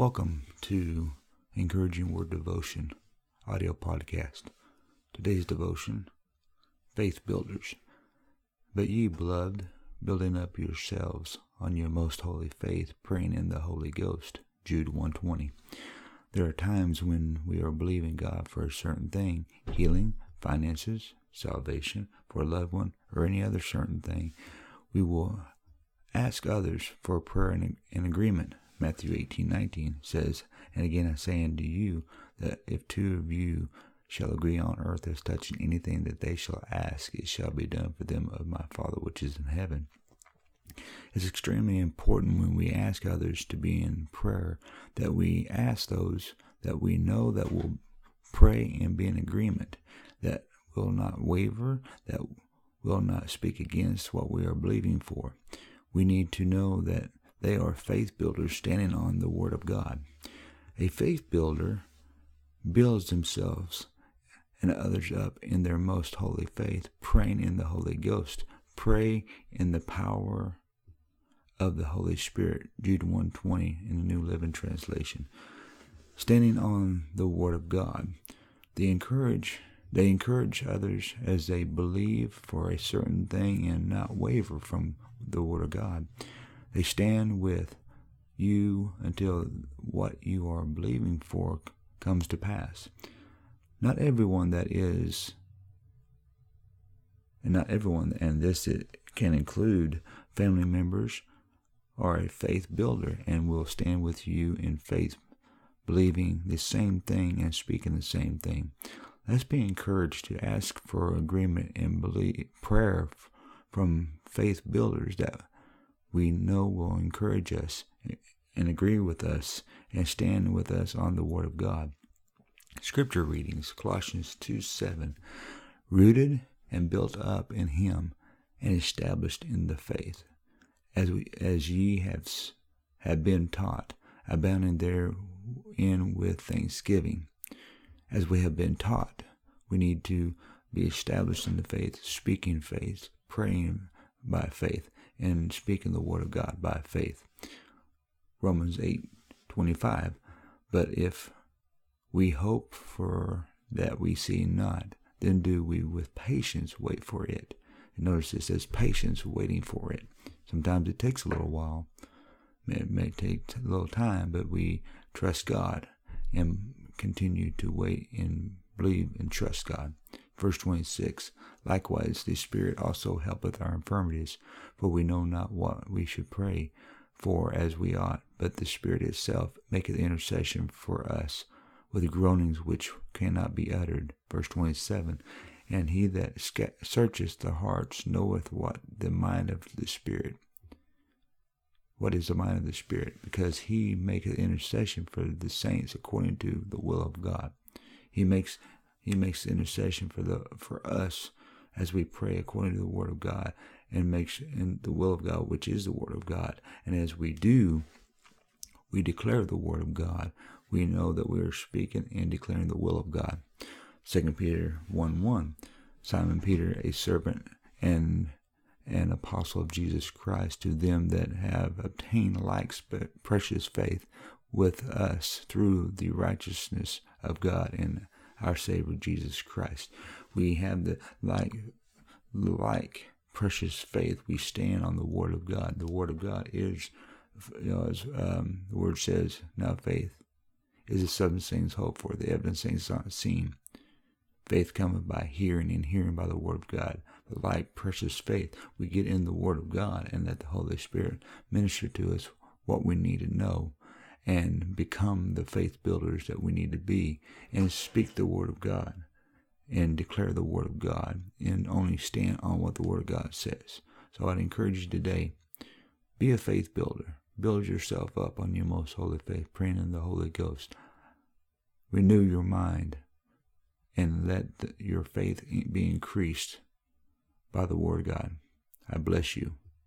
Welcome to Encouraging Word Devotion audio podcast. Today's devotion Faith Builders. But ye, beloved, building up yourselves on your most holy faith, praying in the Holy Ghost. Jude 120. There are times when we are believing God for a certain thing, healing, finances, salvation, for a loved one, or any other certain thing. We will ask others for prayer and, and agreement Matthew 18, 19 says, And again I say unto you, that if two of you shall agree on earth as touching anything that they shall ask, it shall be done for them of my Father which is in heaven. It's extremely important when we ask others to be in prayer that we ask those that we know that will pray and be in agreement, that will not waver, that will not speak against what we are believing for. We need to know that they are faith builders standing on the Word of God. A faith builder builds themselves and others up in their most holy faith, praying in the Holy Ghost. Pray in the power of the Holy Spirit. Jude 120 in the New Living Translation. Standing on the Word of God. They encourage they encourage others as they believe for a certain thing and not waver from the Word of God. They stand with you until what you are believing for comes to pass. Not everyone that is, and not everyone, and this can include family members, are a faith builder and will stand with you in faith, believing the same thing and speaking the same thing. Let's be encouraged to ask for agreement and believe prayer from faith builders that we know will encourage us and agree with us and stand with us on the Word of God. Scripture readings Colossians 2 7. Rooted and built up in Him and established in the faith, as, we, as ye have, have been taught, abounding therein with thanksgiving. As we have been taught, we need to be established in the faith, speaking faith, praying by faith, and speaking the word of God by faith. Romans 8:25 But if we hope for that we see not, then do we with patience wait for it. And notice it says patience waiting for it. Sometimes it takes a little while. It may take a little time, but we trust God and continue to wait and believe and trust God. Verse 26 Likewise, the Spirit also helpeth our infirmities, for we know not what we should pray for as we ought, but the Spirit itself maketh intercession for us with groanings which cannot be uttered. Verse 27 And he that searcheth the hearts knoweth what the mind of the Spirit. What is the mind of the Spirit? Because he maketh intercession for the saints according to the will of God. He makes he makes intercession for the for us as we pray according to the Word of God and makes in the will of God, which is the Word of God. And as we do, we declare the Word of God. We know that we are speaking and declaring the will of God. Second Peter one one, Simon Peter, a servant and an apostle of Jesus Christ, to them that have obtained like precious faith with us through the righteousness of God in our Savior Jesus Christ. We have the like like precious faith. We stand on the Word of God. The Word of God is, you know, as um, the Word says, now faith is the substance things hoped for, the evidence things not seen. Faith cometh by hearing, and hearing by the Word of God. The like precious faith we get in the Word of God, and let the Holy Spirit minister to us what we need to know and become the faith builders that we need to be and speak the Word of God and declare the Word of God and only stand on what the Word of God says. So I'd encourage you today be a faith builder. Build yourself up on your most holy faith, praying in the Holy Ghost. Renew your mind and let the, your faith be increased by the Word of God. I bless you.